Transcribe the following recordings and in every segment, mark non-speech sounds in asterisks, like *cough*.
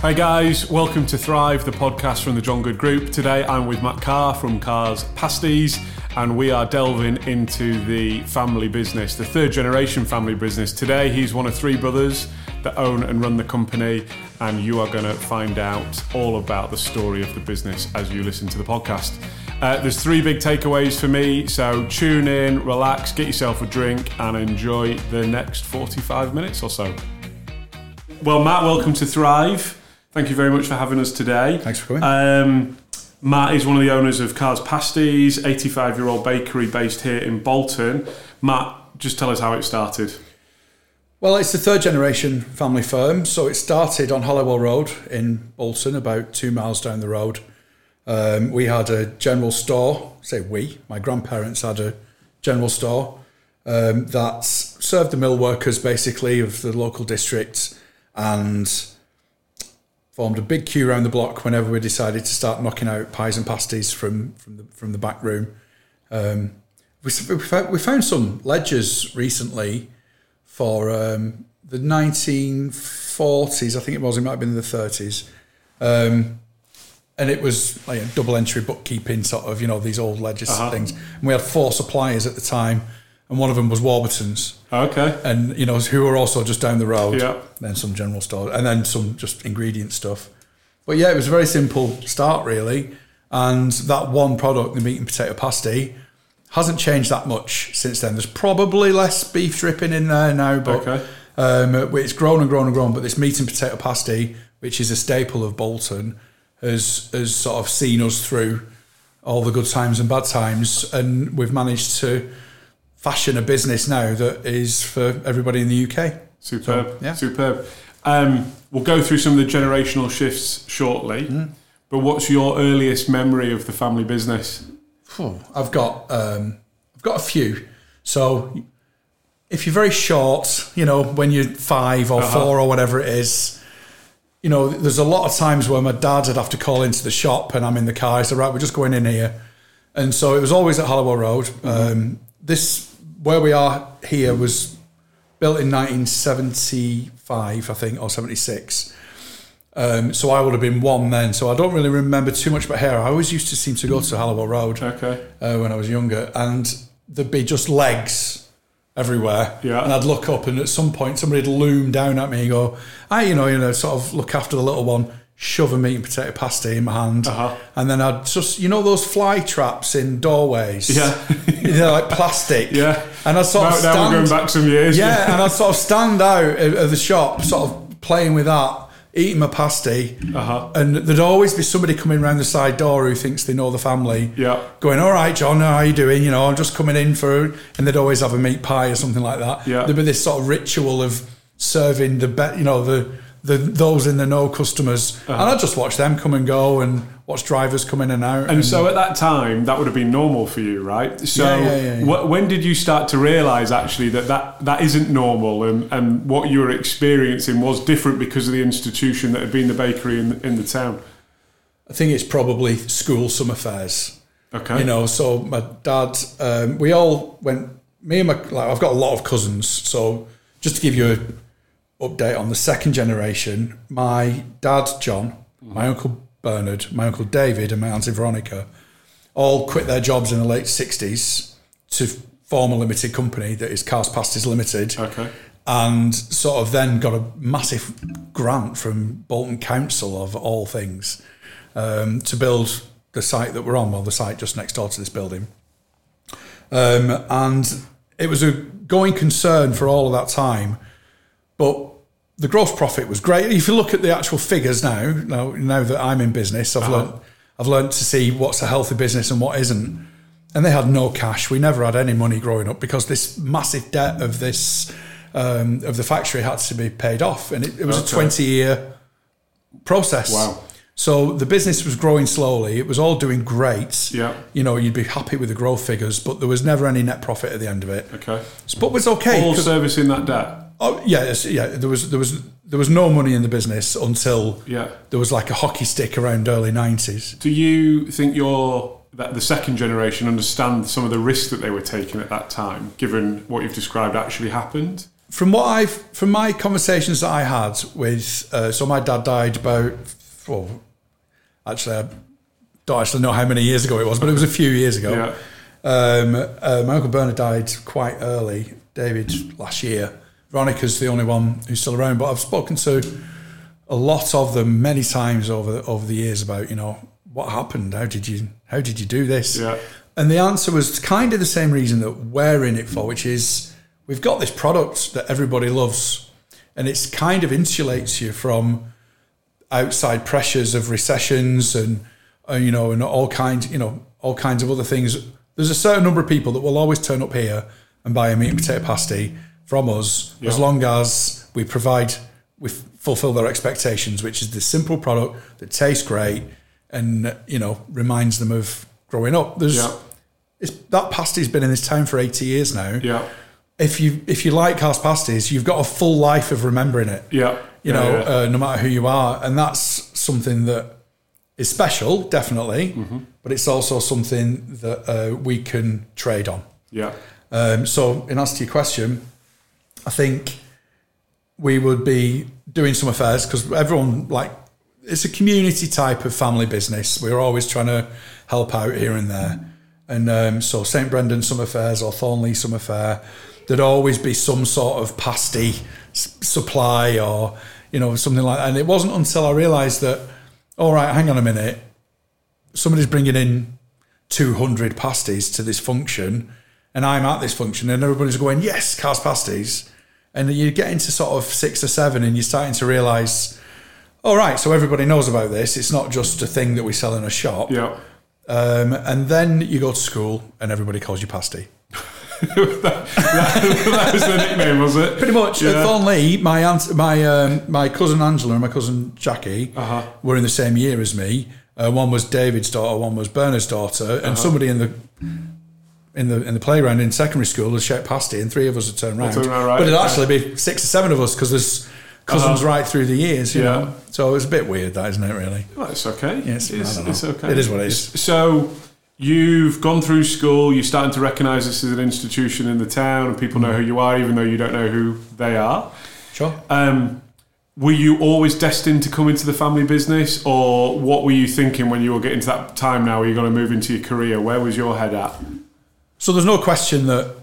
Hi guys, welcome to Thrive, the podcast from the John Good Group. Today I'm with Matt Carr from Carr's Pasties, and we are delving into the family business, the third generation family business. Today he's one of three brothers that own and run the company, and you are going to find out all about the story of the business as you listen to the podcast. Uh, there's three big takeaways for me, so tune in, relax, get yourself a drink, and enjoy the next 45 minutes or so. Well, Matt, welcome to Thrive. Thank you very much for having us today. Thanks for coming. Um, Matt is one of the owners of Carr's Pasties, 85 year old bakery based here in Bolton. Matt, just tell us how it started. Well, it's the third generation family firm. So it started on Halliwell Road in Bolton, about two miles down the road. Um, we had a general store, say we, my grandparents had a general store um, that served the mill workers basically of the local district and formed a big queue around the block whenever we decided to start knocking out pies and pasties from from the from the back room. Um, we, we, found, some ledgers recently for um, the 1940s. I think it was. It might have been the 30s. Um, and it was like a double entry bookkeeping sort of, you know, these old ledgers uh-huh. things. And we had four suppliers at the time, and one of them was Warburton's. Okay. And, you know, who were also just down the road. Yeah. Then some general store, and then some just ingredient stuff. But yeah, it was a very simple start, really. And that one product, the meat and potato pasty, hasn't changed that much since then. There's probably less beef dripping in there now, but okay. um, it's grown and grown and grown. But this meat and potato pasty, which is a staple of Bolton, has has sort of seen us through all the good times and bad times, and we've managed to fashion a business now that is for everybody in the UK. Superb, so, yeah, superb. Um, we'll go through some of the generational shifts shortly, mm. but what's your earliest memory of the family business? I've got um, I've got a few. So if you're very short, you know, when you're five or uh-huh. four or whatever it is, you know, there's a lot of times where my dad would have to call into the shop and I'm in the car. I said, right, we're just going in here. And so it was always at Halliwell Road. Mm-hmm. Um, this, where we are here, was built in 1975, I think, or 76. Um, so I would have been one then. So I don't really remember too much about hair. I always used to seem to go to Halliwell Road okay. uh, when I was younger, and there'd be just legs everywhere. Yeah. And I'd look up, and at some point, somebody'd loom down at me and go, "I, you know, you know, sort of look after the little one." Shove a meat and potato pasty in my hand, uh-huh. and then I'd just, you know, those fly traps in doorways, yeah, *laughs* know, like plastic, yeah. And I sort now, of stand, now we're going back some years, yeah, and I'd sort of stand out of the shop, sort of playing with that, eating my pasty, uh-huh. and there'd always be somebody coming around the side door who thinks they know the family. Yeah. Going, all right, John, how are you doing? You know, I'm just coming in for, and they'd always have a meat pie or something like that. Yeah. There'd be this sort of ritual of serving the, be- you know, the the those in the know customers, uh-huh. and I just watch them come and go and watch drivers come in and out. And, and, so at that time, that would have been normal for you, right? So yeah, yeah, yeah, wh- when did you start to realise actually that, that that isn't normal and, and what you were experiencing was different because of the institution that had been the bakery in, in the town? I think it's probably school summer fairs. Okay. You know, so my dad, um, we all went, me and my, like, I've got a lot of cousins, so just to give you a update on the second generation, my dad, John, my uncle Bernard, my uncle David, and my auntie Veronica all quit their jobs in the late 60s to form a limited company that is Carr's Pasties Limited. Okay. And sort of then got a massive grant from Bolton Council, of all things, um, to build the site that we're on, well, the site just next door to this building. Um, and it was a going concern for all of that time but the gross profit was great. If you look at the actual figures now, now, now that I'm in business, I've uh-huh. learned I've learned to see what's a healthy business and what isn't. And they had no cash. We never had any money growing up because this massive debt of this um, of the factory had to be paid off, and it, it was okay. a twenty year process. Wow. So the business was growing slowly. It was all doing great. Yeah. You know, you'd be happy with the growth figures, but there was never any net profit at the end of it. Okay. But it was okay. All servicing that debt. Oh yeah, yeah. There was there was there was no money in the business until yeah. there was like a hockey stick around early nineties. Do you think you're that the second generation understand some of the risks that they were taking at that time, given what you've described actually happened? from what I've from my conversations that I had with uh, so my dad died about well actually I don't actually know how many years ago it was but it was a few years ago. Yeah. Um, uh, my uncle Bernard died quite early. David last year. Veronica's the only one who's still around, but I've spoken to a lot of them many times over over the years about you know what happened. How did you how did you do this? Yeah. And the answer was kind of the same reason that we're in it for, which is we've got this product that everybody loves, and it's kind of insulates you from outside pressures of recessions and uh, you know and all kinds you know all kinds of other things. There's a certain number of people that will always turn up here and buy a meat and potato pasty from us Yeah. as long as we provide we fulfill their expectations, which is the simple product that tastes great and you know reminds them of growing up. There's Yeah. it's, that pasty's been in this town for 80 years now. Yeah. If you if you like Carr's pasties, you've got a full life of remembering it. Yeah. You Yeah, know, yeah. Uh, no matter who you are, and that's something that is special, definitely. Mm-hmm. But it's also something that uh, we can trade on. yeah. Um, so, in answer to your question, I think we would be doing some affairs because everyone like it's a community type of family business. We're always trying to help out here and there, and um, so St Brendan Summer Fairs or Thornleigh Summer Fair, there'd always be some sort of pasty s- supply or you know something like that. And it wasn't until I realised that, all right, hang on a minute, somebody's bringing in 200 pasties to this function and I'm at this function and everybody's going, yes, Carr's pasties. And you get into sort of six or seven and you're starting to realise, all right, so everybody knows about this. It's not just a thing that we sell in a shop. Yeah. Um, and then you go to school and everybody calls you pasty. *laughs* that was the nickname, was it? Pretty much. Yeah. At Thornleigh, my aunt, my um, my cousin Angela and my cousin Jackie Uh-huh. were in the same year as me. Uh, one was David's daughter, one was Bernard's daughter, and Uh-huh. somebody in the in the in the playground in secondary school had shout pasty, and three of us had turned around. right, But it'd okay. actually be six or seven of us because there's cousins right through the years. You Uh-huh. Yeah. know, so it's a bit weird, that isn't it? Really. Well, it's okay. Yeah, it's- it's, it's okay. It is what it is. So you've gone through school. You're starting to recognise this as an institution in the town, and people know who you are, even though you don't know who they are. Sure. Um, were you always destined to come into the family business, or what were you thinking when you were getting to that time now where you're going to move into your career? Where was your head at? So there's no question that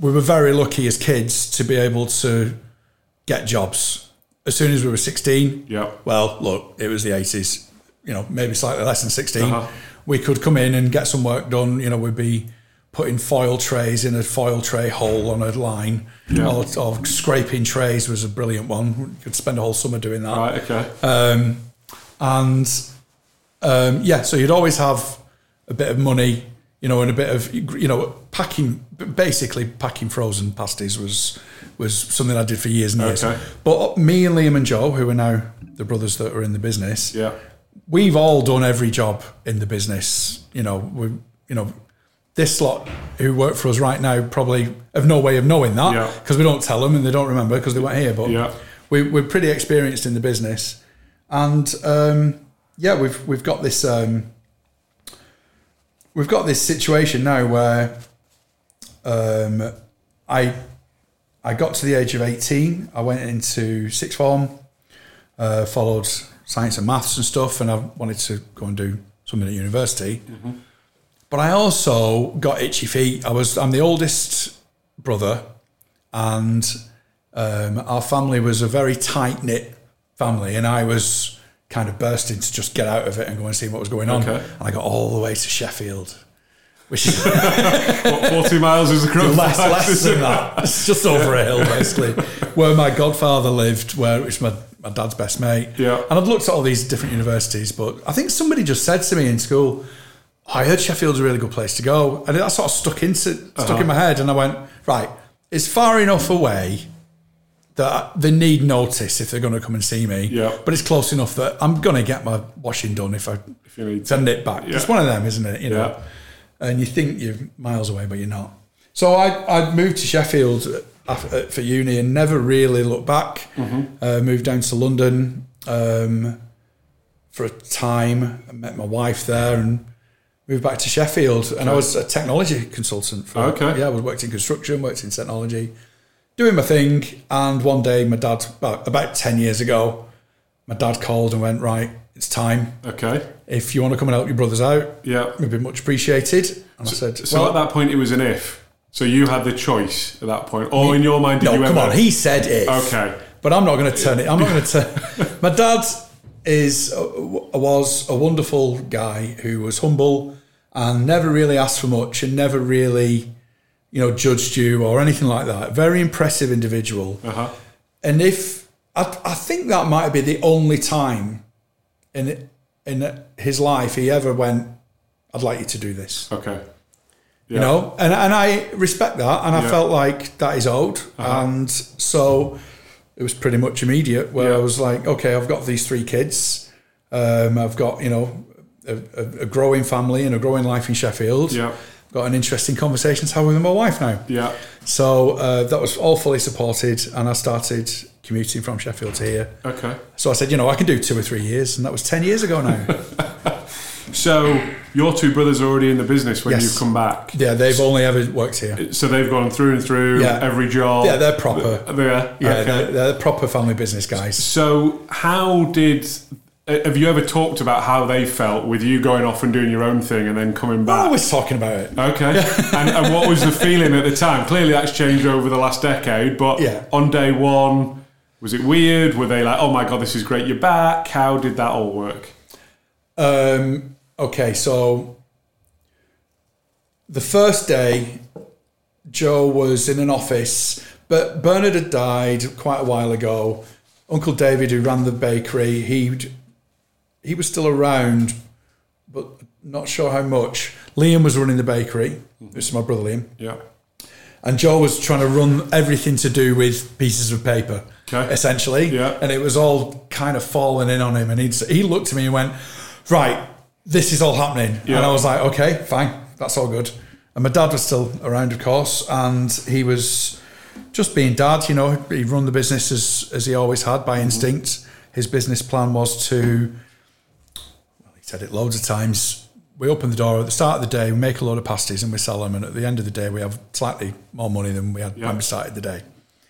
we were very lucky as kids to be able to get jobs as soon as we were 16. Yeah. Well, look, it was the 80s, you know, maybe slightly less than 16. Uh-huh. We could come in and get some work done. You know, we'd be putting foil trays in a foil tray hole on a line, Yeah. or, or scraping trays was a brilliant one. You could spend a whole summer doing that. Right. Okay. Um, and um, yeah, so you'd always have a bit of money, you know, and a bit of you know packing. Basically, packing frozen pasties was was something I did for years and years. Okay. But me and Liam and Joe, who are now the brothers that are in the business, yeah. we've all done every job in the business. You know, we you know. This lot who work for us right now probably have no way of knowing that Yeah. because we don't tell them and they don't remember because they weren't here. But Yeah. we, we're pretty experienced in the business, and um, yeah, we've we've got this um, we've got this situation now where um, I I got to the age of eighteen. I went into sixth form, uh, followed science and maths and stuff, and I wanted to go and do something at university. But I also got itchy feet. I was I'm the oldest brother, and um, our family was a very tight knit family, and I was kind of bursting to just get out of it and go and see what was going on. Okay. And I got all the way to Sheffield, which is *laughs* What, 40 miles is *laughs* the crow less, less than that. It's just over a hill, *laughs* basically, where my godfather lived, where it's my, my dad's best mate. Yeah. And I'd looked at all these different universities, but I think somebody just said to me in school, oh, I heard Sheffield's a really good place to go. And that sort of stuck into stuck Uh-huh. in my head. And I went, right, it's far enough away that they need notice if they're going to come and see me. Yeah. But it's close enough that I'm going to get my washing done if I If you need to. send it back. Yeah. It's one of them, isn't it? You know, Yeah. and you think you're miles away, but you're not. So I I moved to Sheffield uh, for uni and never really looked back. Uh, moved down to London um, for a time. I met my wife there and moved back to Sheffield. And I was a technology consultant. For, Okay. Yeah, I was worked in construction, worked in technology. Doing my thing. And one day, my dad, about, about 10 years ago, my dad called and went, Right, it's time. Okay. If you want to come and help your brothers out, Yeah. it'd be much appreciated. And I said, So well, at that point, it was an if. So you had the choice at that point, or in your mind, did no, you come ever? on. He said if. Okay. But I'm not going to turn it. I'm not going *laughs* to turn. *laughs* my dad is uh, was a wonderful guy who was humble and never really asked for much and never really, you know, judged you or anything like that. Very impressive individual. Uh huh. And if I, I think that might be the only time in in his life he ever went, "I'd like you to do this." Okay. you know and, and i respect that and i Yeah. Uh-huh. felt like that is owed and so it was pretty much immediate where Yeah. i was like okay i've got these three kids um, i've got you know a, a, a growing family and a growing life in sheffield Yeah. Got an interesting conversation to have with my wife now Yeah. so uh, that was all fully supported and i started commuting from sheffield to here Okay. so i said you know i can do two or three years and that was 10 years ago now *laughs* So your two brothers are already in the business when Yes. you've come back. yeah they've only ever worked here So they've gone through and through Yeah. every job. yeah they're proper Yeah. yeah okay. they're, they're proper family business guys So how did? Have you ever talked about how they felt with you going off and doing your own thing and then coming We're back? always talking about it. Okay. *laughs* and, and what was the feeling at the time? Clearly, that's changed over the last decade. But Yeah. on day one, was it weird? Were they like, "Oh my god, this is great, you're back"? How did that all work? Um, okay, so the first day, Joe was in an office, but Bernard had died quite a while ago. Uncle David, who ran the bakery, he he was still around, but not sure how much. Liam was running the bakery. Mm-hmm. This is my brother Liam. Yeah. and Joe was trying to run everything to do with pieces of paper, Okay. essentially. Yeah. And it was all kind of falling in on him. And he'd, he looked at me and went, Right, this is all happening. Yeah. And I was like, Okay, fine, that's all good. And my dad was still around, of course, and he was just being dad, you know, he run the business as, as he always had by mm-hmm. instinct. His business plan was to, he said it loads of times. We open the door at the start of the day, we make a load of pasties and we sell them. And at the end of the day, we have slightly more money than we had Yeah. when we started the day.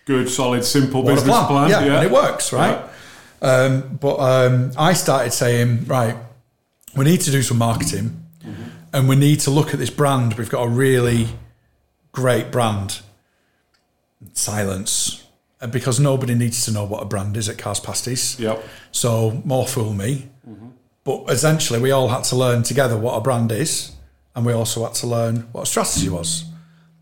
Good, solid, simple What business plan. Yeah, and it works, right? Um, but um, I started saying, right, we need to do some marketing and we need to look at this brand. We've got a really great brand. Silence. Uh, Because nobody needs to know what a brand is at Carr's Pasties. Yep. So more fool me. But essentially, we all had to learn together what a brand is, and we also had to learn what a strategy was.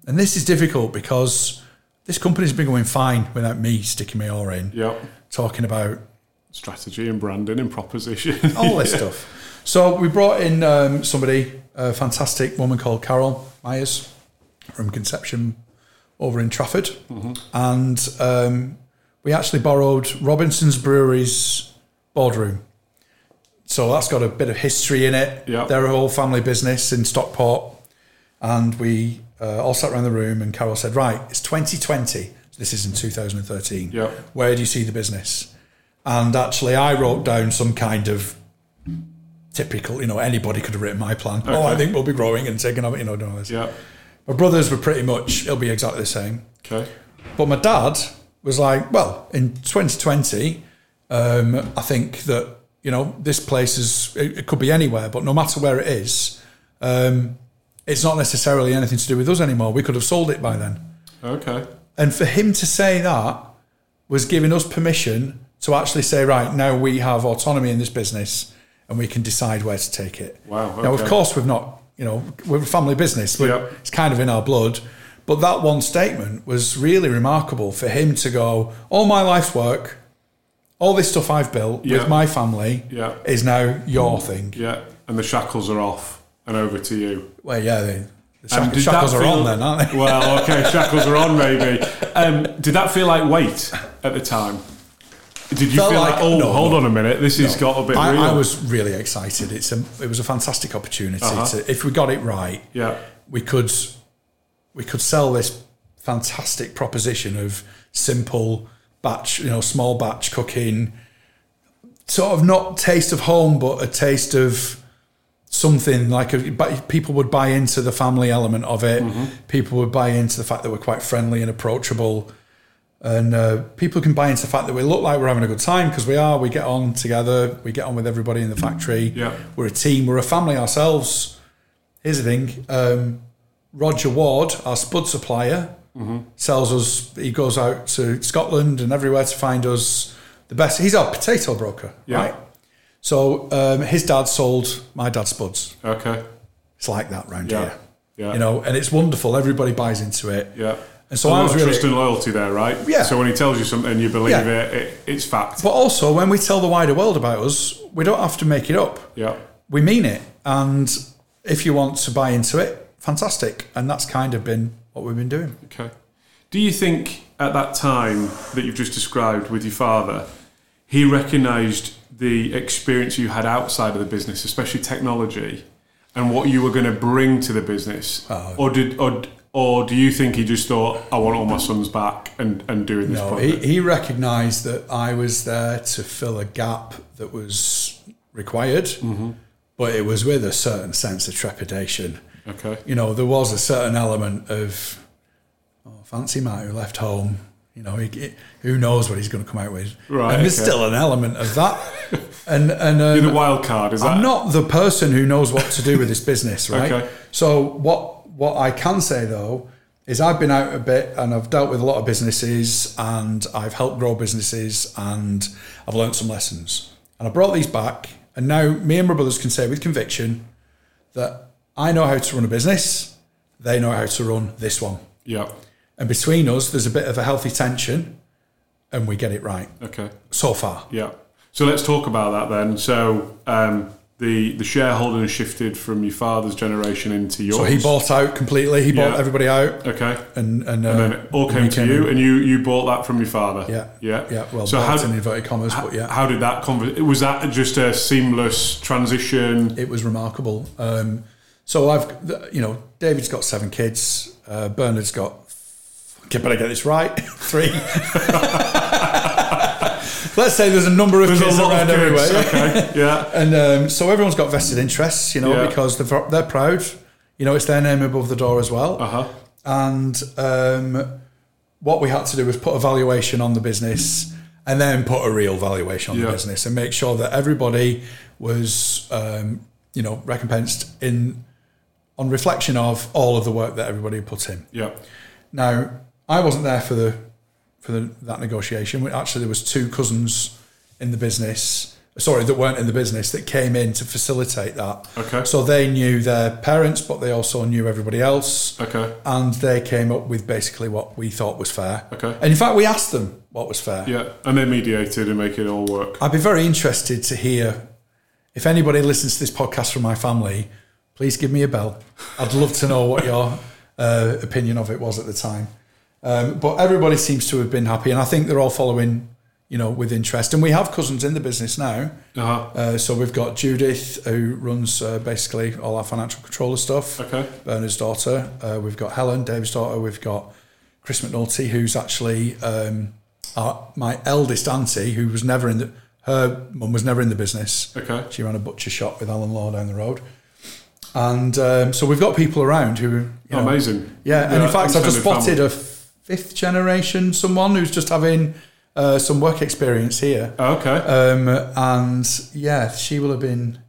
And this is difficult because this company's been going fine without me sticking my oar in, Yep. talking about Strategy and branding and proposition. *laughs* all this stuff. So we brought in um, somebody, a fantastic woman called Carol Myers from Conception over in Trafford, and um, we actually borrowed Robinson's Brewery's boardroom. So that's got a bit of history in it. Yeah. They're a whole family business in Stockport, and we uh, all sat around the room, and Carol said, "Right, it's 2020. This is in 2013. Yeah. Where do you see the business?" And actually, I wrote down some kind of typical, you know, anybody could have written my plan. Oh, I think we'll be growing and taking over, you know, doing all this. yeah. My brothers were pretty much, it'll be exactly the same. Okay. But my dad was like, well, in 2020, um, I think that, you know, this place is, it, it could be anywhere, but no matter where it is, um, it's not necessarily anything to do with us anymore. We could have sold it by then. Okay. And for him to say that was giving us permission to actually say, right, now we have autonomy in this business and we can decide where to take it. Wow, Now, of course, we've not, you know, we're a family business. Yep. It's kind of in our blood. But that one statement was really remarkable for him to go, all my life's work, all this stuff I've built Yeah. with my family Yeah. is now your thing. Yeah. And the shackles are off and over to you. Well, yeah, the, the shack- shackles are feel- on then, aren't they? *laughs* Well, okay, shackles are on maybe. Um, did that feel like weight at the time? Did you Felt feel like, like- oh, no, hold no. on a minute, this has got a bit I, real? I was really excited. It's a, it was a fantastic opportunity. Uh-huh. To, if we got it right, yeah, we could we could sell this fantastic proposition of simple batch, you know, small batch cooking, sort of not taste of home, but a taste of something like a, but people would buy into the family element of it. People would buy into the fact that we're quite friendly and approachable. And uh, people can buy into the fact that we look like we're having a good time because we are. We get on together. We get on with everybody in the factory. Yeah. We're a team. We're a family ourselves. Here's the thing um, Roger Ward, our spud supplier, sells us, he goes out to Scotland and everywhere to find us the best. He's our potato broker, Yeah. right? So um, his dad sold my dad's spuds. Okay. It's like that round Yeah. here. Yeah. You know, and it's wonderful. Everybody buys into it. Yeah. And so a I was really. trust and loyalty there, right? Yeah. So when he tells you something, you believe Yeah. it, it. It's fact. But also, when we tell the wider world about us, we don't have to make it up. Yeah. We mean it. And if you want to buy into it, fantastic. And that's kind of been what we've been doing. Okay. Do you think at that time that you've just described with your father, he recognised the experience you had outside of the business, especially technology, and what you were going to bring to the business, Oh. or did or or do you think he just thought, I want all my sons back and and doing this No, project? he, he recognised that I was there to fill a gap that was required, Mm-hmm. but it was with a certain sense of trepidation. Okay. You know, there was a certain element of, oh, fancy Matt who left home. You know, he, he- who knows what he's going to come out with? Right, And there's okay. still an element of that. *laughs* and and um, You're the wild card, is that? I'm not the person who knows what to do with this business, *laughs* right? Okay. So what what I can say though is I've been out a bit and I've dealt with a lot of businesses and I've helped grow businesses and I've learned some lessons. And I brought these back and now me and my brothers can say with conviction that I know how to run a business, they know how to run this one. Yeah. And between us there's a bit of a healthy tension and we get it right Okay. so far. Yeah. So let's talk about that then. So um, the the shareholding has shifted from your father's generation into yours. So he bought out completely, he bought Yeah. everybody out Okay. and and, uh, And then it all came to in. you, and you you bought that from your father. Yeah. Yeah. Yeah, well, so how in inverted commas, but yeah, how did that conver- Was that just a seamless transition? it was remarkable. Um, so I've, you know, David's got seven kids. Uh, Bernard's got, okay, better get this right, *laughs* three. *laughs* Let's say there's a number of There's kids around of kids. everywhere. Okay. *laughs* Yeah. And um, so everyone's got vested interests, you know, Yeah. because they're, they're proud. You know, it's their name above the door as well. Uh huh. And um, what we had to do was put a valuation on the business and then put a real valuation on Yeah. the business and make sure that everybody was, um, you know, recompensed in on reflection of all of the work that everybody put in. Yeah. Now, I wasn't there for the for the, that negotiation. Actually, there was two cousins in the business. Sorry, that weren't in the business that came in to facilitate that. Okay. So they knew their parents, but they also knew everybody else Okay. and they came up with basically what we thought was fair. Okay. And in fact, we asked them what was fair. Yeah. And they mediated and make it all work. I'd be very interested to hear if anybody listens to this podcast from my family. Please give me a bell. I'd love to know what your uh, opinion of it was at the time. Um, but everybody seems to have been happy, and I think they're all following, you know, with interest. And we have cousins in the business now. Uh huh. Uh, so we've got Judith, who runs uh, basically all our financial controller stuff. Okay. Bernard's daughter. Uh, we've got Helen, Dave's daughter. We've got Chris McNulty, who's actually um, our, my eldest auntie, who was never in the. Her mum was never in the business. Okay. She ran a butcher shop with Alan Law down the road. And um, so we've got people around who. You know, Amazing. Yeah, and in fact, I've just spotted family. a fifth generation someone who's just having uh, some work experience here. Oh, okay. Um, and yeah, she will have been.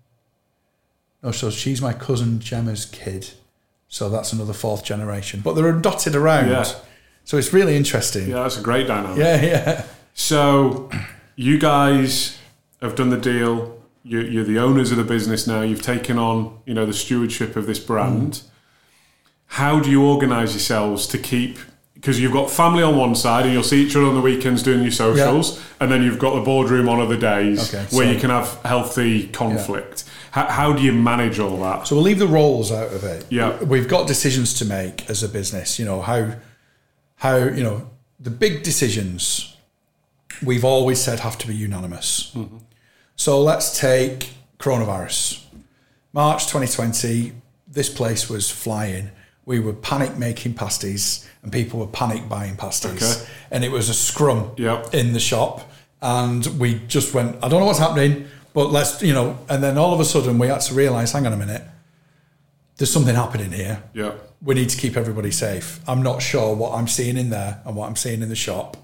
Oh, so she's my cousin Gemma's kid. So that's another fourth generation. But they're dotted around. Yeah. So it's really interesting. yeah, that's a great dynamic. Yeah, yeah. So, you guys have done the deal. You're, you're the owners of the business now. You've taken on, you know, the stewardship of this brand. How do you organise yourselves to keep? Because you've got family on one side, and you'll see each other on the weekends doing your socials, and then you've got the boardroom on other days Okay, where so- you can have healthy conflict. How, how do you manage all that? So we'll leave the roles out of it. Yeah. We've got decisions to make as a business. You know, how, how, you know, the big decisions we've always said have to be unanimous. Mm-hmm. So let's take coronavirus. March 2020, this place was flying. We were panic making pasties and people were panic buying pasties. Okay. And it was a scrum Yep. in the shop. And we just went, I don't know what's happening, but let's, you know, and then all of a sudden we had to realize, hang on a minute, there's something happening here. Yeah. We need to keep everybody safe. I'm not sure what I'm seeing in there and what I'm seeing in the shop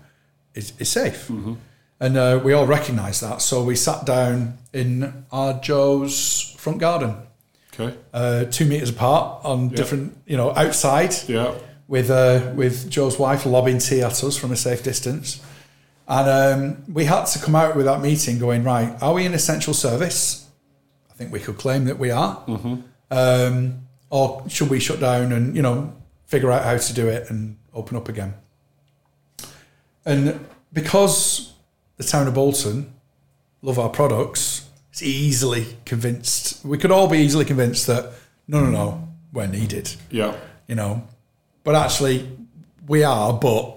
is, is safe. Mm-hmm. And uh, we all recognised that. So we sat down in our Joe's front garden, Okay. uh, two metres apart on different, you know, outside Yeah. with uh, with Joe's wife lobbing tea at us from a safe distance. And um, we had to come out with that meeting going, right, are we an essential service? I think we could claim that we are. Um, or should we shut down and, you know, figure out how to do it and open up again? And because the town of Bolton love our products, it's easily convinced, we could all be easily convinced that, no, no, no, we're needed Yeah. you know. But actually, we are. But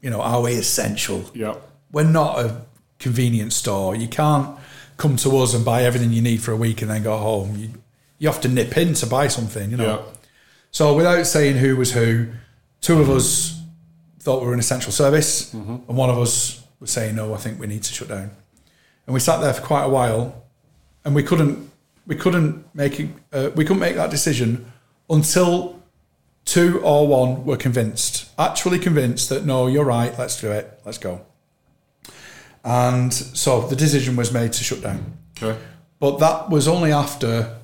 you know, are we essential? Yeah. We're not a convenience store. You can't come to us and buy everything you need for a week and then go home. You you have to nip in to buy something. You know. Yeah. So without saying who was who, two of us thought we were an essential service, mm-hmm. and one of us was saying no. I think we need to shut down. And we sat there for quite a while, and we couldn't we couldn't make it, uh, we couldn't make that decision until two or one were convinced, actually convinced that no, you're right. Let's do it. Let's go. And so the decision was made to shut down. Okay. But that was only after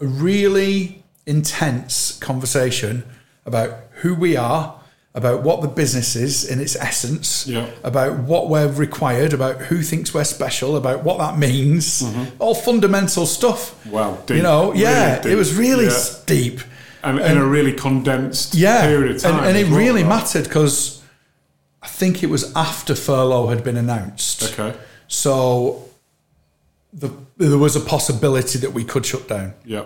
a really intense conversation about who we are, about what the business is in its essence, Yeah. about what we're required, about who thinks we're special, about what that means. Mm-hmm. All fundamental stuff. Wow. Deep. You know, yeah, Really it was really Yeah. deep. And in a really condensed Yeah, period of time. and, and it well, really right? mattered because I think it was after furlough had been announced. Okay. So the, there was a possibility that we could shut down. Yeah.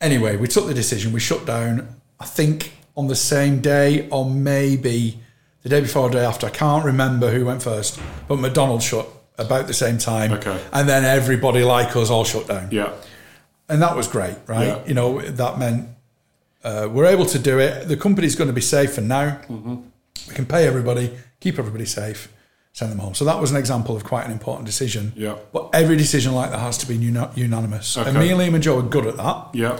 Anyway, we took the decision. We shut down, I think, on the same day or maybe the day before or day after. I can't remember who went first, but McDonald's shut about the same time. Okay. And then everybody like us all shut down. Yeah. And that was great, right? Yeah. You know, that meant uh, we're able to do it. The company's going to be safe for now. Mm-hmm. We can pay everybody, keep everybody safe, send them home. So that was an example of quite an important decision. Yeah. But every decision like that has to be unanimous. And Okay. me and Liam and Joe are good at that. Yeah.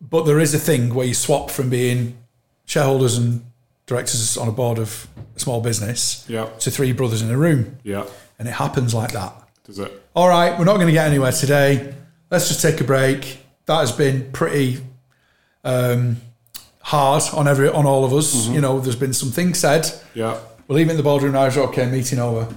But there is a thing where you swap from being shareholders and directors on a board of a small business Yeah. to three brothers in a room. Yeah. And it happens like that. Does it? All right, we're not going to get anywhere today. Let's just take a break. That has been pretty um, hard on every on all of us. You know, there's been some things said. Yeah. We're leaving the boardroom now. Okay, meeting over.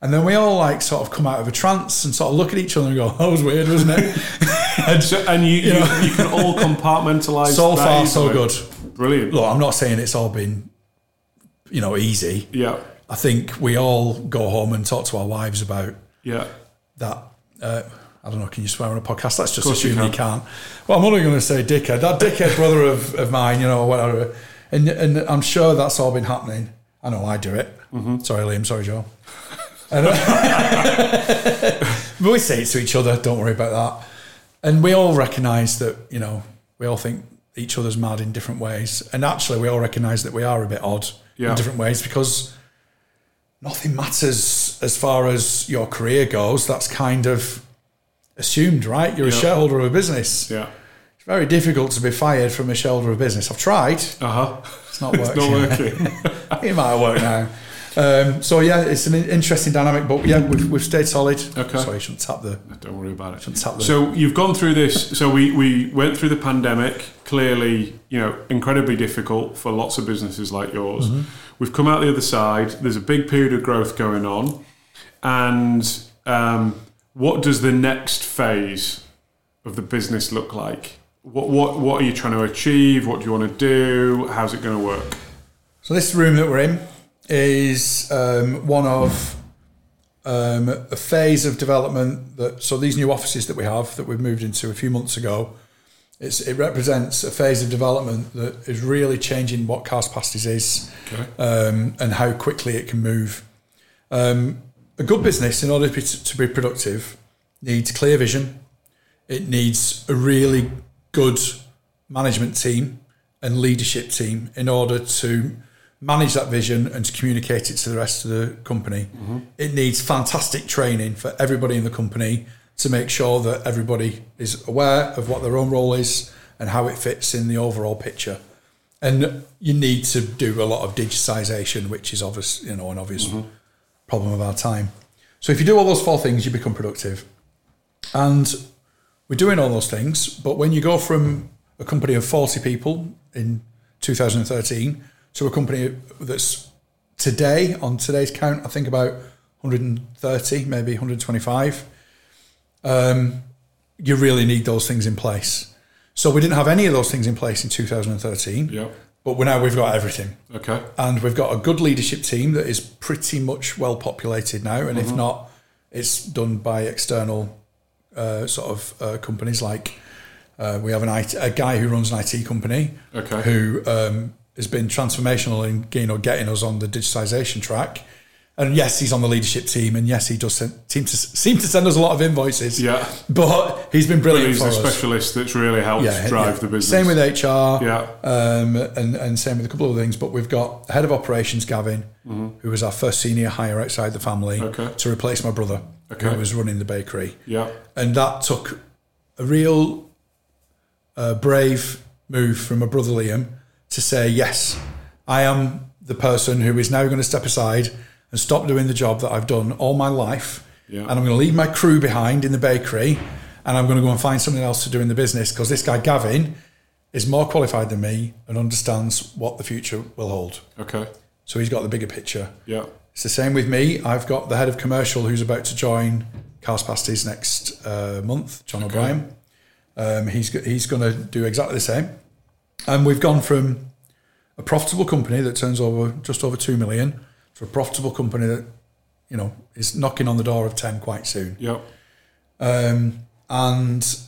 And then we all like sort of come out of a trance and sort of look at each other and go, "That was weird, wasn't it?" *laughs* And, so, and you, you, you, can all compartmentalize. so far, so good. Brilliant. Look, I'm not saying it's all been, you know, easy. Yeah. I think we all go home and talk to our wives about Yeah. that. Uh, I don't know. Can you swear on a podcast? Let's just you assume you, can. can't. Well, I'm only going to say dickhead. That dickhead brother of, of mine, you know, whatever. And and I'm sure that's all been happening. I know I do it. Mm-hmm. Sorry, Liam. Sorry, Joe. But *laughs* we say it to each other. Don't worry about that. And we all recognise that you know we all think each other's mad in different ways. And actually, we all recognise that we are a bit odd Yeah. in different ways because nothing matters as far as your career goes. That's kind of assumed, right? You're a shareholder of a business. Yeah. It's very difficult to be fired from a shareholder of a business. I've tried. Uh huh. It's not *laughs* It's worked. not working. *laughs* it might work now. Um, so yeah, it's an interesting dynamic, but yeah, we've, we've stayed solid. Okay. Sorry, I shouldn't tap the. Don't worry about it. Shouldn't tap the- So you've gone through this. So we, we went through the pandemic. Clearly, you know, incredibly difficult for lots of businesses like yours. Mm-hmm. We've come out the other side. There's a big period of growth going on, and um, what does the next phase of the business look like? What what what are you trying to achieve? What do you want to do? How's it going to work? So this room that we're in is um, one of um, a phase of development that. So these new offices that we have that we've moved into a few months ago, it's, it represents a phase of development that is really changing what Carr's Pasties is Okay. um, and how quickly it can move. Um, a good business, in order to be, to be productive, needs clear vision. It needs a really good management team and leadership team in order to manage that vision and to communicate it to the rest of the company. Mm-hmm. It needs fantastic training for everybody in the company to make sure that everybody is aware of what their own role is and how it fits in the overall picture. and you need to do a lot of digitization, which is obvious, you know, an obvious mm-hmm. problem of our time. So if you do all those four things, you become productive. And we're doing all those things, but when you go from a company of 40 people in 2013 to a company that's today, on today's count, I think about 130, maybe 125, um, you really need those things in place. So we didn't have any of those things in place in 2013, Yeah. but we now we've got everything. Okay. And we've got a good leadership team that is pretty much well populated now. And if not, it's done by external uh, sort of uh, companies like uh, we have an IT, a guy who runs an IT company Okay. who um, has been transformational in you know getting us on the digitization track. And yes, he's on the leadership team, and yes, he does seem to seem to send us a lot of invoices. Yeah. but he's been brilliant He's for a us. specialist that's really helped drive yeah. the business. Same with HR. Yeah. Um, and, and same with a couple of other things. But we've got head of operations, Gavin, who was our first senior hire outside the family Mm-hmm. Okay. to replace my brother, Okay. who was running the bakery. Yeah. And that took a real uh, brave move from my brother Liam to say, yes, I am the person who is now going to step aside and stop doing the job that I've done all my life. Yeah. And I'm going to leave my crew behind in the bakery and I'm going to go and find something else to do in the business because this guy, Gavin, is more qualified than me and understands what the future will hold. Okay. So he's got the bigger picture. Yeah. It's the same with me. I've got the head of commercial who's about to join Carr's Pasties next uh, month, John O'Brien. Um, he's he's going to do exactly the same. And we've gone from a profitable company that turns over just over two million to a profitable company that you know is knocking on the door of ten quite soon. Yeah. Um, and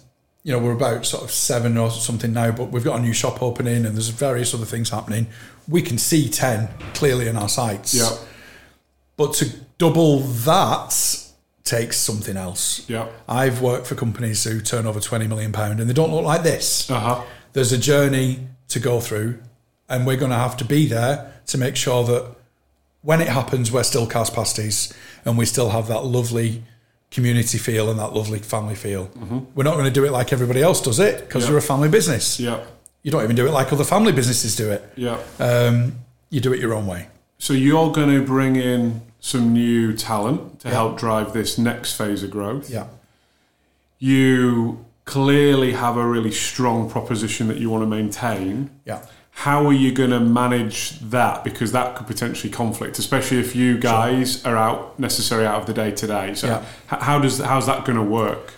you know we're about sort of seven or something now, but we've got a new shop opening and there's various other things happening. We can see ten clearly in our sights. Yeah. But to double that takes something else. Yeah. I've worked for companies who turn over twenty million pound and they don't look like this. Uh huh. There's a journey to go through, and we're going to have to be there to make sure that when it happens, we're still Carr's pasties and we still have that lovely community feel and that lovely family feel. We're not going to do it like everybody else does it because Yeah. we're a family business. Yeah. You don't even do it like other family businesses do it. Yeah. Um, you do it your own way. So you're going to bring in some new talent to help drive this next phase of growth. Yeah. You clearly have a really strong proposition that you want to maintain. Yeah. How are you going to manage that? Because that could potentially conflict, especially if you guys are out necessarily out of the day to day. So Yeah. how does how's that going to work?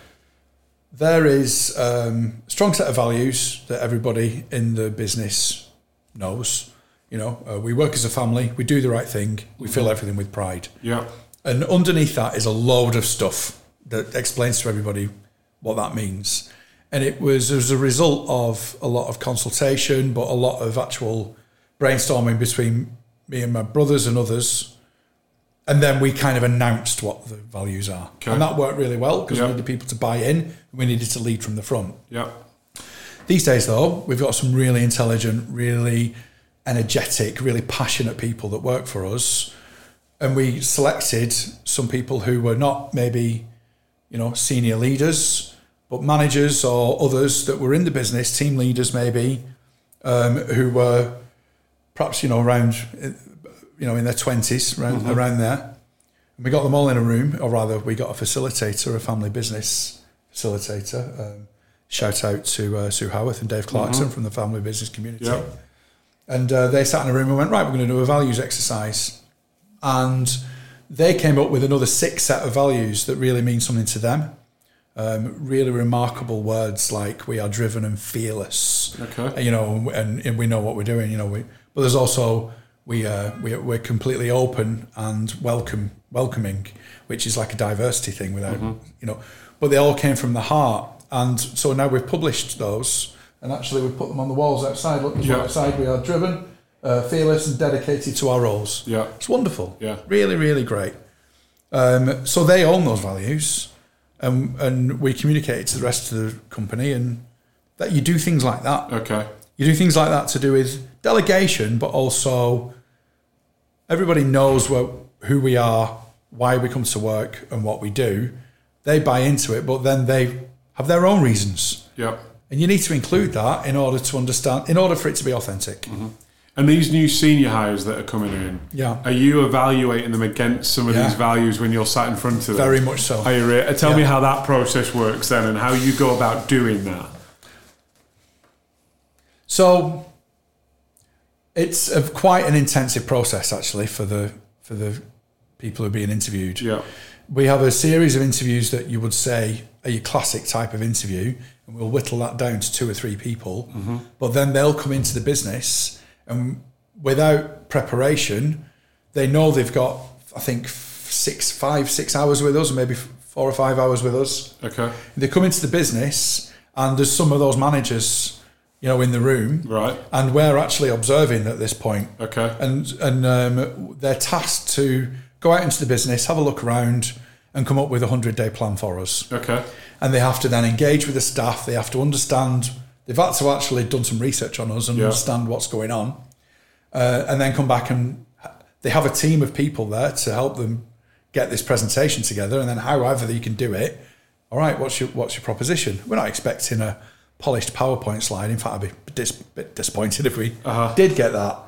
There is um, a strong set of values that everybody in the business knows. You know, uh, we work as a family, we do the right thing, we fill everything with pride. Yeah. And underneath that is a load of stuff that explains to everybody what that means. And it was as a result of a lot of consultation, but a lot of actual brainstorming between me and my brothers and others. And then we kind of announced what the values are. Okay. And that worked really well because Yeah. we needed people to buy in and we needed to lead from the front. Yeah. These days, though, we've got some really intelligent, really energetic, really passionate people that work for us. And we selected some people who were not maybe, you know, senior leaders, but managers or others that were in the business, team leaders maybe, um, who were perhaps, you know, around, you know, in their 20s, around, around there. And we got them all in a room, or rather, we got a facilitator, a family business facilitator. Um, shout out to uh, Sue Howarth and Dave Clarkson from the family business community. Yeah. And uh, they sat in a room and went, right, we're going to do a values exercise. And they came up with another six set of values that really mean something to them. Um, really remarkable words like we are driven and fearless Okay. you know, and, and we know what we're doing, you know. We, but there's also we uh, we we're completely open and welcome, welcoming, which is like a diversity thing without, you know. But they all came from the heart, and so now we've published those, and actually we've put them on the walls outside. Look, Yeah. outside. We are driven, uh, fearless, and dedicated to our roles. Yeah. It's wonderful. Yeah. Really, really great. Um, so they own those values, and and we communicate to the rest of the company, and that you do things like that. Okay. You do things like that to do with delegation, but also everybody knows what, who we are, why we come to work, and what we do. They buy into it, but then they have their own reasons. Yeah. And you need to include that in order to understand, in order for it to be authentic. Mm-hmm. And these new senior hires that are coming in, Yeah. are you evaluating them against some of Yeah. these values when you're sat in front of them? Very much so. Are you re- uh, tell Yeah. me how that process works then, and how you go about doing that. So it's a, quite an intensive process actually for the for the people who are being interviewed. Yeah. We have a series of interviews that you would say are your classic type of interview, and we'll whittle that down to two or three people. But then they'll come into the business, and without preparation, they know they've got I think six, five, six hours with us, maybe four or five hours with us. Okay. They come into the business, and there's some of those managers, you know, in the room, Right. and we're actually observing at this point Okay. and and um, they're tasked to go out into the business, have a look around, and come up with a hundred day plan for us. Okay. And they have to then engage with the staff. They have to understand. They've had to actually done some research on us and Yeah. understand what's going on, uh, and then come back and they have a team of people there to help them get this presentation together. And then, however you can do it, all right. What's your what's your proposition? We're not expecting a polished PowerPoint slide. In fact, I'd be a dis- bit disappointed if we Uh-huh. did get that.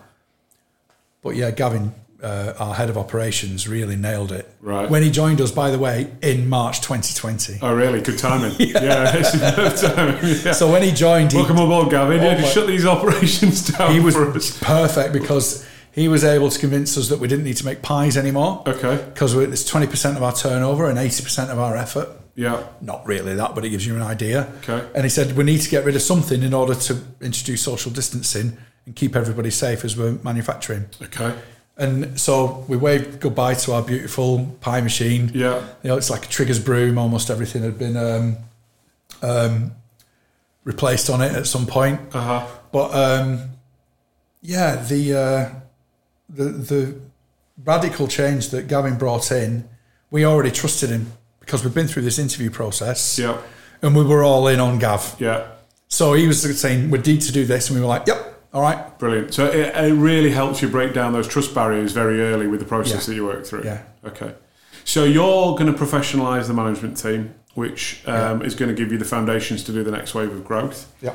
But yeah, Gavin, uh, our head of operations, really nailed it. Right. When he joined us, by the way, in March 2020. Oh, really? Good timing. *laughs* yeah. *laughs* good timing. Yeah. So when he joined, he, Welcome aboard, Gavin. Yeah, Oh, my- shut these operations *laughs* down he was perfect because he was able to convince us that we didn't need to make pies anymore Okay. because it's 20% of our turnover and 80% of our effort. Yeah. Not really that, but it gives you an idea. Okay. And he said we need to get rid of something in order to introduce social distancing and keep everybody safe as we're manufacturing. Okay. And so we waved goodbye to our beautiful pie machine. Yeah. You know, it's like a Trigger's broom. Almost everything had been um, um, replaced on it at some point. Uh huh. But um, yeah, the uh, the the radical change that Gavin brought in, we already trusted him because we've been through this interview process, Yeah. and we were all in on Gav. Yeah. So he was saying we need to do this, and we were like, "Yep, all right, Brilliant. So it, it really helps you break down those trust barriers very early with the process Yeah. that you work through. Yeah. Okay. So you're going to professionalise the management team, which um, is going to give you the foundations to do the next wave of growth. yeah,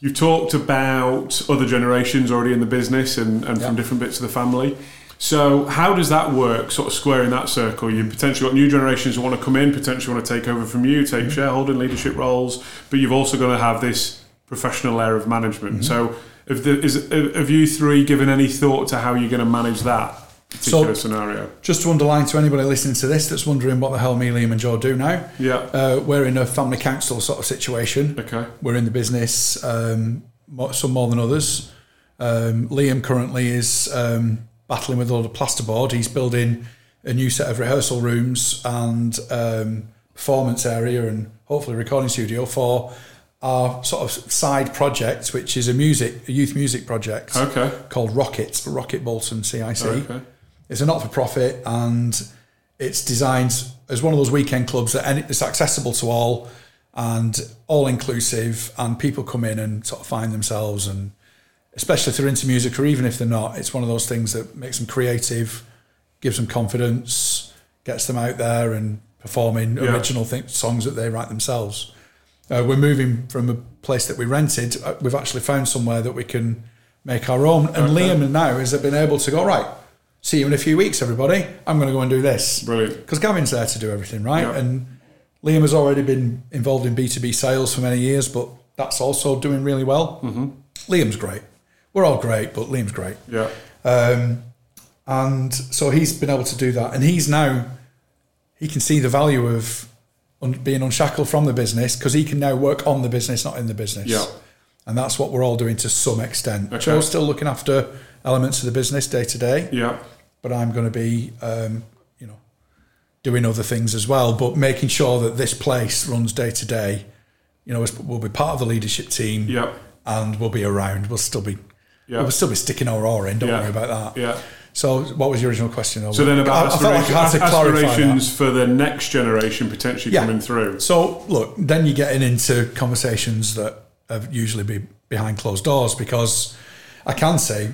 You've talked about other generations already in the business and, and from different bits of the family. So how does that work, sort of squaring that circle? You potentially got new generations who want to come in, potentially want to take over from you, take shareholding, leadership roles, but you've also got to have this professional layer of management. So have, the, is, have you three given any thought to how you're going to manage that particular scenario? Just to underline to anybody listening to this that's wondering what the hell me, Liam, and Joe do now, Yeah. uh, we're in a family council sort of situation. Okay. We're in the business, um, some more than others. Um, Liam currently is um, battling with a lot of plasterboard. He's building a new set of rehearsal rooms and um, performance area and hopefully recording studio for our sort of side project, which is a music, a youth music project Okay. called Rocket, Rocket Bolton CIC. Okay. It's a not for profit and it's designed as one of those weekend clubs that any, it's accessible to all and all inclusive, and people come in and sort of find themselves. And especially if they're into music, or even if they're not, it's one of those things that makes them creative, gives them confidence, gets them out there and performing Yeah. original th- songs that they write themselves. Uh, we're moving from a place that we rented. Uh, we've actually found somewhere that we can make our own. And Okay. Liam now has been able to go right. See you in a few weeks, everybody. I'm going to go and do this Brilliant. because Gavin's there to do everything, right? Yeah. And Liam has already been involved in B2B sales for many years, but that's also doing really well. Mm-hmm. Liam's great. We're all great, but Liam's great. Yeah. Um, and so he's been able to do that. And he's now, he can see the value of being unshackled from the business because he can now work on the business, not in the business. Yeah. And that's what we're all doing to some extent. Okay. Joe's still looking after elements of the business day to day Yeah. but I'm going to be, um, you know, doing other things as well. But making sure that this place runs day to day. You know, we'll be part of the leadership team, Yeah. and we'll be around. We'll still be, Yeah. we'll still be sticking our oar in. Don't Yeah. worry about that. Yeah. So, what was your original question? So then about I, I felt like I had to aspiration- clarify that. aspirations for the next generation potentially Yeah. coming through. So look, then you're getting into conversations that have usually be behind closed doors because I can say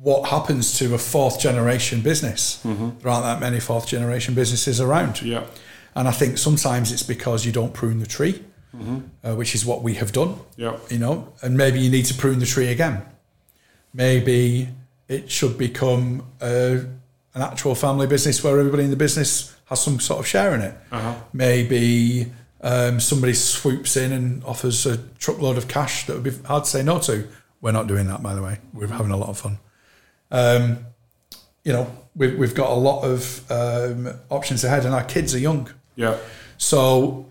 what happens to a fourth generation business. There aren't that many fourth generation businesses around. Yeah. And I think sometimes it's because you don't prune the tree. uh, which is what we have done. Yeah. You know, and maybe you need to prune the tree again. Maybe it should become a, an actual family business where everybody in the business has some sort of share in it. Uh-huh. Maybe um, somebody swoops in and offers a truckload of cash that would be hard to say no to. We're not doing that, by the way. We're having a lot of fun. Um, you know, we've, we've got a lot of um, options ahead, and our kids are young. Yeah. So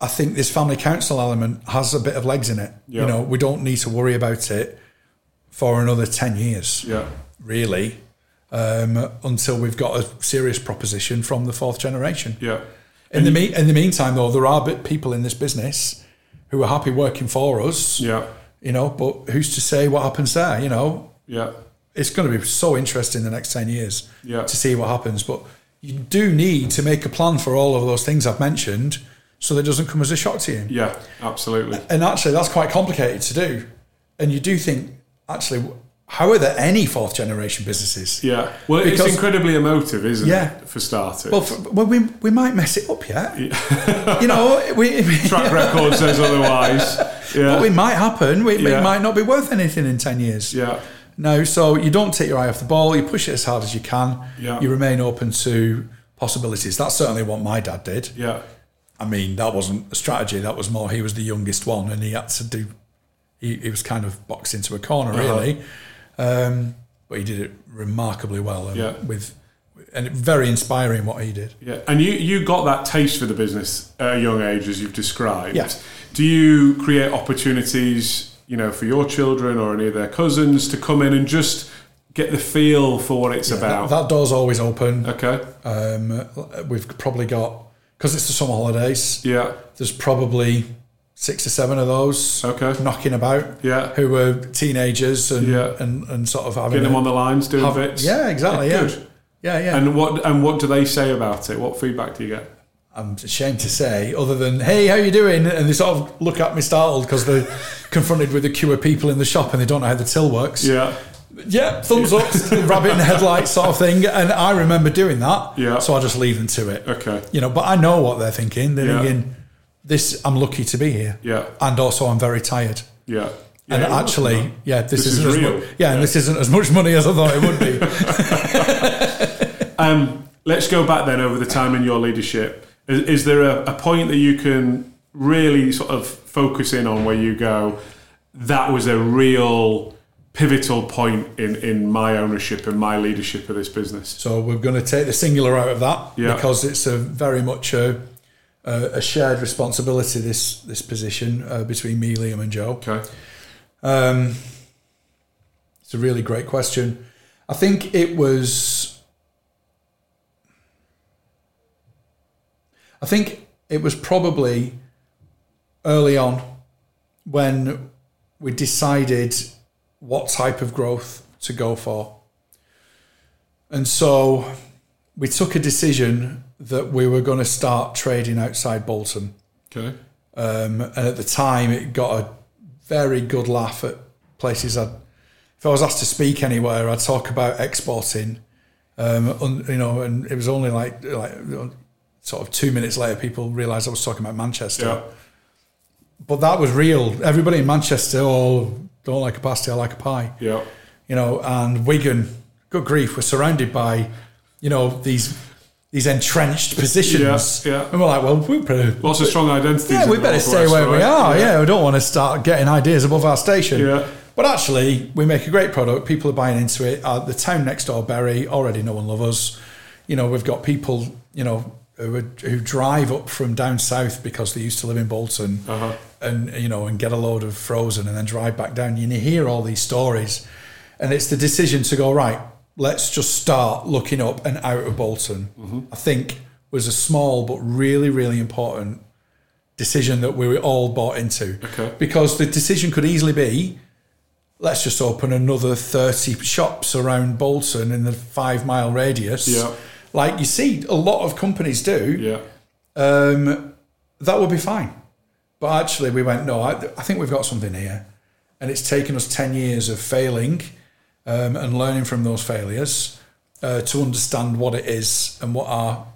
I think this family council element has a bit of legs in it. Yeah. You know, we don't need to worry about it for another 10 years, Yeah. really, um, until we've got a serious proposition from the fourth generation. Yeah. In the, me- in the meantime, though, there are people in this business who are happy working for us, Yeah. you know, but who's to say what happens there, you know? Yeah. It's going to be so interesting the next 10 years Yeah. to see what happens. But you do need to make a plan for all of those things I've mentioned so that it doesn't come as a shock to you. Yeah. Absolutely. And actually, that's quite complicated to do. And you do think, actually, how are there any fourth generation businesses? Yeah. Well, it's incredibly emotive, isn't Yeah. it? For starters. Well, for, well, we, we might mess it up yet. you know, *laughs* we, Track record says otherwise. Yeah. but it might happen. We, Yeah. It might not be worth anything in 10 years. yeah. No, so you don't take your eye off the ball. You push it as hard as you can. Yeah. You remain open to possibilities. That's certainly what my dad did. Yeah. I mean, that wasn't a strategy. That was more he was the youngest one, and he had to do. He, he was kind of boxed into a corner, Uh-huh. really. Um, but he did it remarkably well, and Yeah. with and very inspiring what he did. Yeah, and you, you got that taste for the business at a young age, as you've described. Yeah. Do you create opportunities, you know, for your children or any of their cousins to come in and just get the feel for what it's That, about? that door's always open. okay. Um, we've probably got because it's the summer holidays. Yeah. There's probably six or seven of those Okay. knocking about. Yeah. who were teenagers and Yeah. and, and sort of having Getting them on the lines, doing have- bits. Yeah, exactly. Yeah, Yeah, good. yeah, yeah. And what and what do they say about it? What feedback do you get? I'm ashamed to say, other than "Hey, how you doing?" and they sort of look at me startled because they're *laughs* confronted with a queue of people in the shop and they don't know how the till works. Yeah. Yeah, thumbs up, *laughs* rabbit in the headlights sort of thing. And I remember doing that. Yeah. So I just leave them to it. Okay. You know, but I know what they're thinking. They're Yeah. thinking, "This, I'm lucky to be here." Yeah. And also, I'm very tired. Yeah. And Yeah, actually, yeah, this, This is isn't as real. much. Yeah, and this isn't as much money as I thought it would be. *laughs* Um, let's go back then over the time in your leadership. Is, is there a, a point that you can really sort of focus in on where you go, that was a real pivotal point in, in my ownership and my leadership of this business? So we're going to take the singular out of that Yeah. because it's a very much a, a, a shared responsibility. This this position uh, between me, Liam, and Joe. Okay. Um, it's a really great question. I think it was. I think it was probably early on when we decided what type of growth to go for. And so we took a decision that we were going to start trading outside Bolton. Okay. Um, and at the time, it got a very good laugh at places. I'd, if I was asked to speak anywhere, I'd talk about exporting. Um, un, you know, and it was only like like sort of two minutes later, people realised I was talking about Manchester. Yeah. But that was real. Everybody in Manchester, oh, don't like a pasty, I like a pie. Yeah. You know, and Wigan, good grief, we're surrounded by, you know, these these entrenched positions. Yeah, yeah. And we're like, well, we better Lots of strong identities. yeah, we better stay where we are. Yeah. we don't want to start getting ideas above our station. Yeah. But actually, we make a great product. People are buying into it. Uh, the town next door, Bury, already know and love us. You know, we've got people, you know, who, are- who drive up from down south because they used to live in Bolton, Uh-huh. and you know, and get a load of frozen and then drive back down. And You hear all these stories, and it's the decision to go right. Let's just start looking up and out of Bolton. Mm-hmm. I think was a small but really, really important decision that we were all bought into. Okay. Because the decision could easily be, let's just open another 30 shops around Bolton in the five mile radius. Yeah. Like you see a lot of companies do. Yeah. Um, that would be fine. But actually, we went, no, I, I think we've got something here. And it's taken us 10 years of failing um, and learning from those failures uh, to understand what it is and what our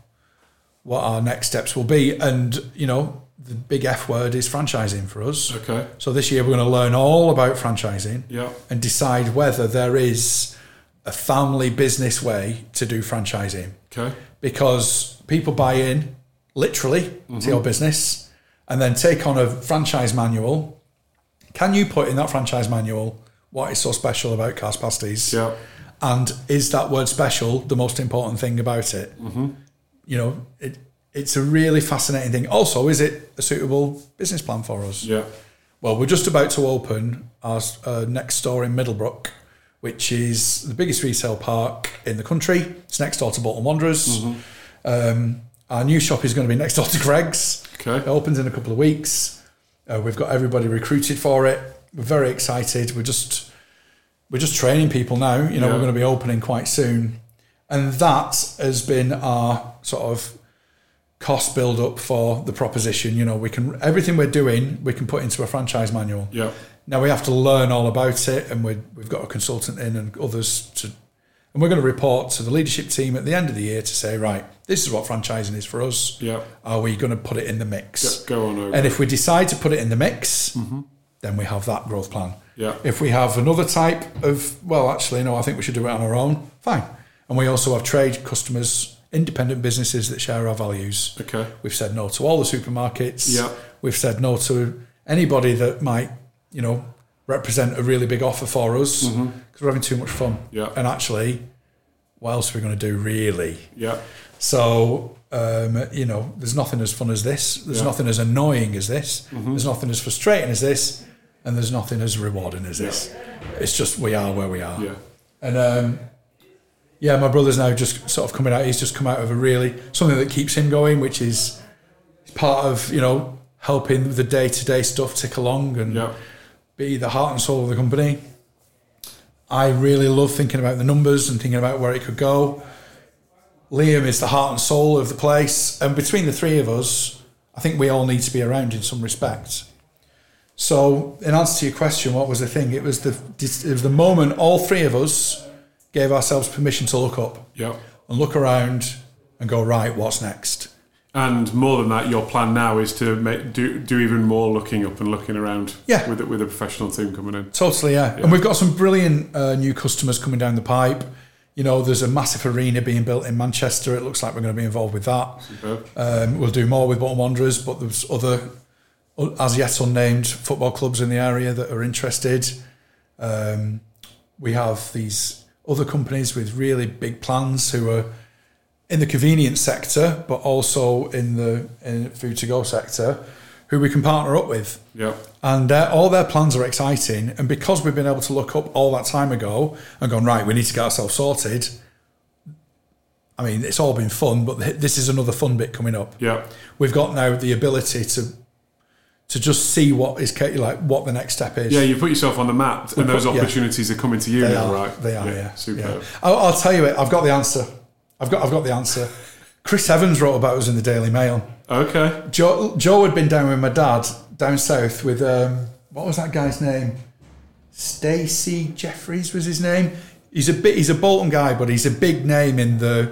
what our next steps will be. And, you know, the big F word is franchising for us. Okay. So this year we're going to learn all about franchising Yeah. and decide whether there is a family business way to do franchising Okay. because people buy in literally to your business and then take on a franchise manual. Can you put in that franchise manual what is so special about Carr's Pasties? Yeah. And is that word special the most important thing about it? Mm-hmm. You know, it, it's a really fascinating thing. Also, is it a suitable business plan for us? Yeah. Well, we're just about to open our uh, next store in Middlebrook, which is the biggest retail park in the country. It's next door to Bolton Wanderers. Um, our new shop is going to be next door to Greggs. Okay. It opens in a couple of weeks. Uh, we've got everybody recruited for it. We're very excited. We're just we're just training people now. You know, Yeah. we're going to be opening quite soon, and that has been our sort of cost build up for the proposition. You know, we can everything we're doing we can put into a franchise manual. Yeah. Now we have to learn all about it, and we we've got a consultant in and others to, and we're going to report to the leadership team at the end of the year to say, right, this is what franchising is for us. Yeah. Are we going to put it in the mix? Go- go on over And if we decide to put it in the mix, mm-hmm. Then we have that growth plan. Yeah. If we have another type of, well, actually, no, I think we should do it on our own. Fine. And we also have trade customers, independent businesses that share our values. Okay. We've said no to all the supermarkets. Yeah. We've said no to anybody that might, you know, represent a really big offer for us because we're having too much fun. Mm-hmm. Yeah. And actually, what else are we going to do really? Yeah. So, um, you know, there's nothing as fun as this. There's Yeah. Mm-hmm. nothing as annoying as this. There's nothing as frustrating as this. And there's nothing as rewarding as this. It's just we are where we are. Yeah. And um, yeah, my brother's now just sort of coming out. He's just come out of a really something that keeps him going, which is part of you know helping the day to day stuff tick along and Yeah. be the heart and soul of the company. I really love thinking about the numbers and thinking about where it could go. Liam is the heart and soul of the place, and between the three of us, I think we all need to be around in some respect. So, in answer to your question, what was the thing? It was the it was the moment all three of us gave ourselves permission to look up Yeah. and look around and go right. What's next? And more than that, your plan now is to make, do do even more looking up and looking around. Yeah. With a- with a professional team coming in. Totally, yeah. And we've got some brilliant uh, new customers coming down the pipe. You know, there's a massive arena being built in Manchester. It looks like we're going to be involved with that. Um, we'll do more with Bolton Wanderers, but there's other, as yet unnamed, football clubs in the area that are interested. Um, we have these other companies with really big plans who are in the convenience sector, but also in the in food to go sector, who we can partner up with. Yeah. And uh, all their plans are exciting. And because we've been able to look up all that time ago and gone, right, we need to get ourselves sorted. I mean, it's all been fun, but this is another fun bit coming up. Yeah. We've got now the ability to to just see what is like what the next step is. Yeah, you put yourself on the map, and those put- yeah. opportunities are coming to you they now, are. right? They are. Yeah, super. yeah. I'll, I'll tell you it. I've got the answer. I've got. I've got the answer. Chris Evans wrote about us in the Daily Mail. Okay. Joe, Joe had been down with my dad down south with um, what was that guy's name? Stacey Jeffries was his name. He's a bit. He's a Bolton guy, but he's a big name in the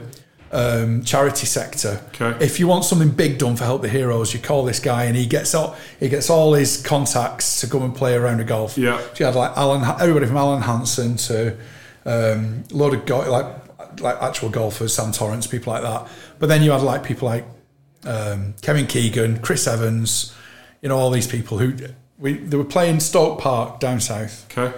um, charity sector. Okay. If you want something big done for Help the Heroes, you call this guy, and he gets all he gets all his contacts to come and play around a golf. Yeah. So you had like Alan, everybody from Alan Hansen to um, a load of go- like like actual golfers, Sam Torrance, people like that. But then you had like people like um, Kevin Keegan, Chris Evans, you know, all these people who we they were playing Stoke Park down south, Okay.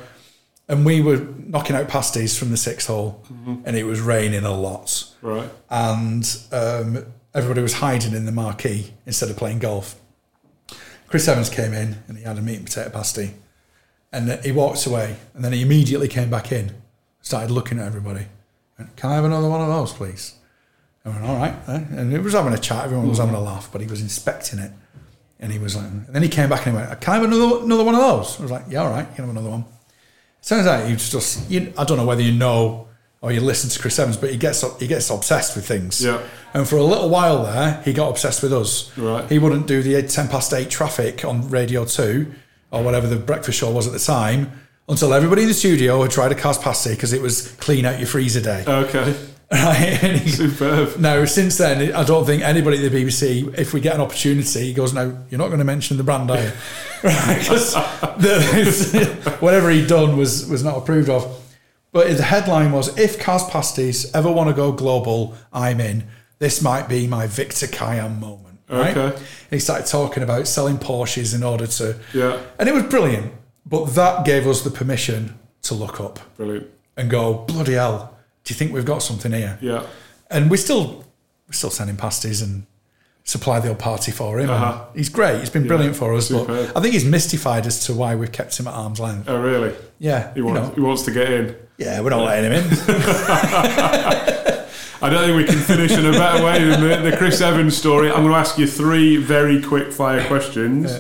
And we were knocking out pasties from the sixth hole, and it was raining a lot, Right. and um, everybody was hiding in the marquee instead of playing golf. Chris Evans came in and he had a meat and potato pasty, and he walked away, and then he immediately came back in, started looking at everybody. Went, Can I have another one of those, please? I went, all right. eh?" And he was having a chat, everyone was having a laugh, but he was inspecting it. And he was like, and then he came back and he went, Can I have another, another one of those? I was like, Yeah, all right, you can have another one. Turns out he just, you, I don't know whether you know or you listen to Chris Evans, but he gets he gets obsessed with things. Yeah. And for a little while there, he got obsessed with us. Right. He wouldn't do the 10 past 8 traffic on Radio 2 or whatever the breakfast show was at the time until everybody in the studio had tried a Carr's pasty because it was clean out your freezer day. Okay. *laughs* Right? Superb. now, since then, I don't think anybody at the BBC, if we get an opportunity, he goes, "No, you're not going to mention the brand, are you?" *laughs* right? Because *laughs* whatever he'd done was was not approved of. But the headline was, "If Carr's Pasties ever want to go global, I'm in. This might be my Victor Kiam moment." Right? Okay. And he started talking about selling Porsches in order to, Yeah. and it was brilliant. But that gave us the permission to look up Brilliant. and go, "Bloody hell! Do you think we've got something here?" Yeah. and we still we're still sending pasties and supply the old party for him. Uh-huh. He's great. He's been brilliant for us. superb. But I think he's mystified as to why we've kept him at arm's length. Oh, really? Yeah, He you wants, know, he wants to get in. yeah, we're not letting him in. *laughs* I don't think we can finish in a better way than the, the Chris Evans story. I'm going to ask you three very quick fire questions.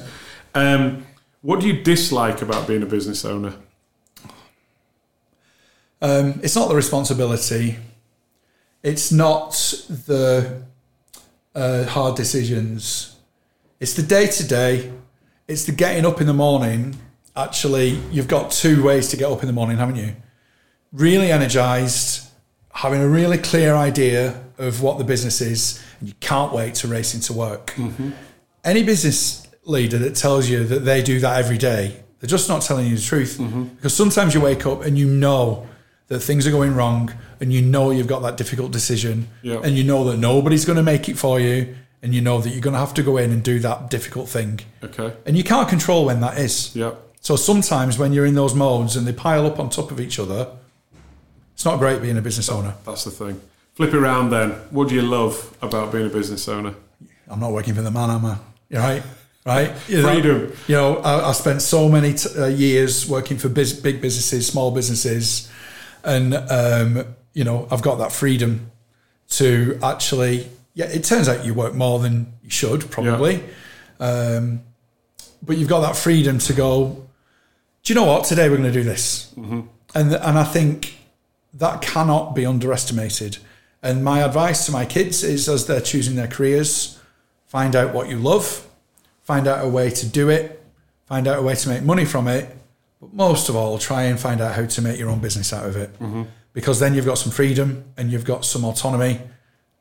Um, what do you dislike about being a business owner? um, it's not the responsibility. It's not the uh, hard decisions. It's the day to day. It's the getting up in the morning. Actually, you've got two ways to get up in the morning, haven't you? Really energized, having a really clear idea of what the business is, and you can't wait to race into work. Any business leader that tells you that they do that every day, they're just not telling you the truth. Because sometimes you wake up and you know that things are going wrong, and you know you've got that difficult decision, Yeah. and you know that nobody's going to make it for you, and you know that you're going to have to go in and do that difficult thing. Okay. And you can't control when that is. Yeah. So sometimes when you're in those modes and they pile up on top of each other, it's not great being a business owner. That's the thing. Flip it around then. What do you love about being a business owner? I'm not working for the man, am I? You're right, right? *laughs* You know, Freedom. You know, I, I spent so many t- uh, years working for biz- big businesses, small businesses, and um, you know, I've got that freedom to actually. Yeah, it turns out you work more than you should probably, um, but you've got that freedom to go. Do you know what? Today we're going to do this, and and I think that cannot be underestimated. And my advice to my kids is as they're choosing their careers, find out what you love, find out a way to do it, find out a way to make money from it, but most of all, try and find out how to make your own business out of it. Because then you've got some freedom and you've got some autonomy,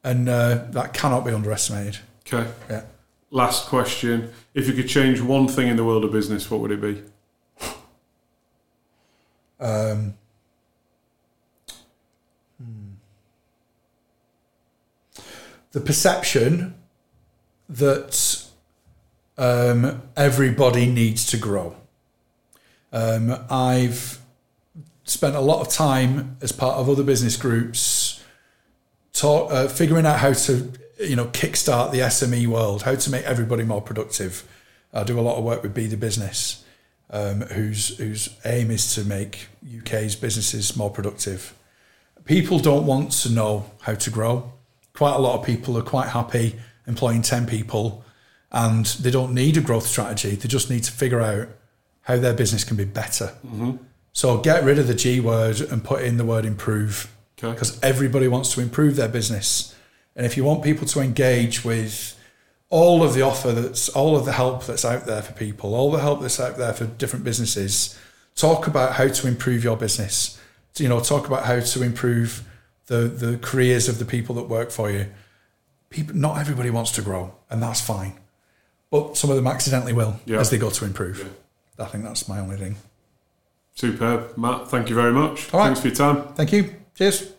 and uh, that cannot be underestimated. Okay. Yeah. Last question. If you could change one thing in the world of business, what would it be? Um, hmm. The perception that um, everybody needs to grow. Um, I've spent a lot of time as part of other business groups talk, uh, figuring out how to you know kickstart the SME world, how to make everybody more productive. I do a lot of work with Be the Business, um, whose whose aim is to make UK's businesses more productive. People don't want to know how to grow. Quite a lot of people are quite happy employing ten people, and they don't need a growth strategy. They just need to figure out how their business can be better. Mm-hmm. So get rid of the G word and put in the word improve Okay. because everybody wants to improve their business. And if you want people to engage with all of the offer that's all of the help that's out there for people, all the help that's out there for different businesses, talk about how to improve your business. You know, talk about how to improve the the careers of the people that work for you. People, not everybody wants to grow, and that's fine. But some of them accidentally will Yeah. as they go to improve. I think that's my only thing. Superb. Matt, thank you very much. All right. Thanks for your time. Thank you. Cheers.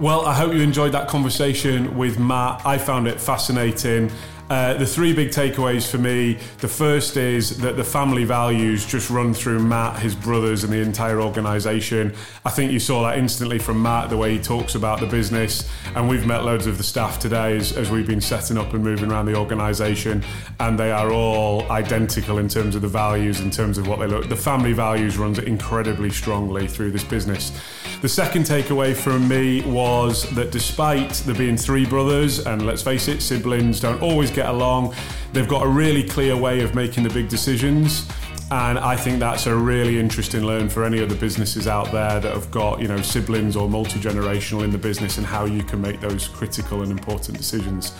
Well, I hope you enjoyed that conversation with Matt. I found it fascinating. Uh, the three big takeaways for me the first is that the family values just run through Matt, his brothers, and the entire organisation. I think you saw that instantly from Matt, the way he talks about the business. And we've met loads of the staff today as, as we've been setting up and moving around the organisation, and they are all identical in terms of the values, in terms of what they look. The family values runs incredibly strongly through this business. The second takeaway from me was that despite there being three brothers, and let's face it, siblings don't always get along, they've got a really clear way of making the big decisions. And I think that's a really interesting learn for any other businesses out there that have got, you know, siblings or multi generational in the business and how you can make those critical and important decisions.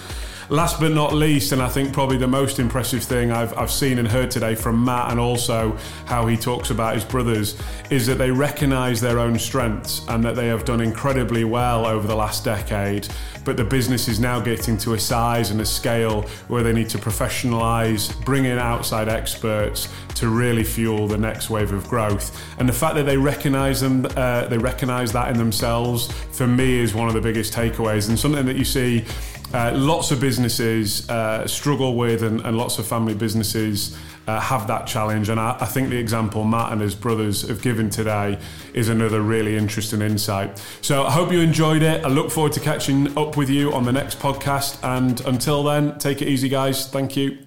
Last but not least, and I think probably the most impressive thing I've, I've seen and heard today from Matt, and also how he talks about his brothers, is that they recognise their own strengths and that they have done incredibly well over the last decade. But the business is now getting to a size and a scale where they need to professionalise, bring in outside experts to really fuel the next wave of growth. And the fact that they recognise them, uh, they recognise that in themselves, for me, is one of the biggest takeaways and something that you see. Uh, lots of businesses uh, struggle with, and, and, lots of family businesses uh, have that challenge. And I, I, think the example Matt and his brothers have given today is another really interesting insight. So I hope you enjoyed it. I look forward to catching up with you on the next podcast. And until then, take it easy, guys. Thank you.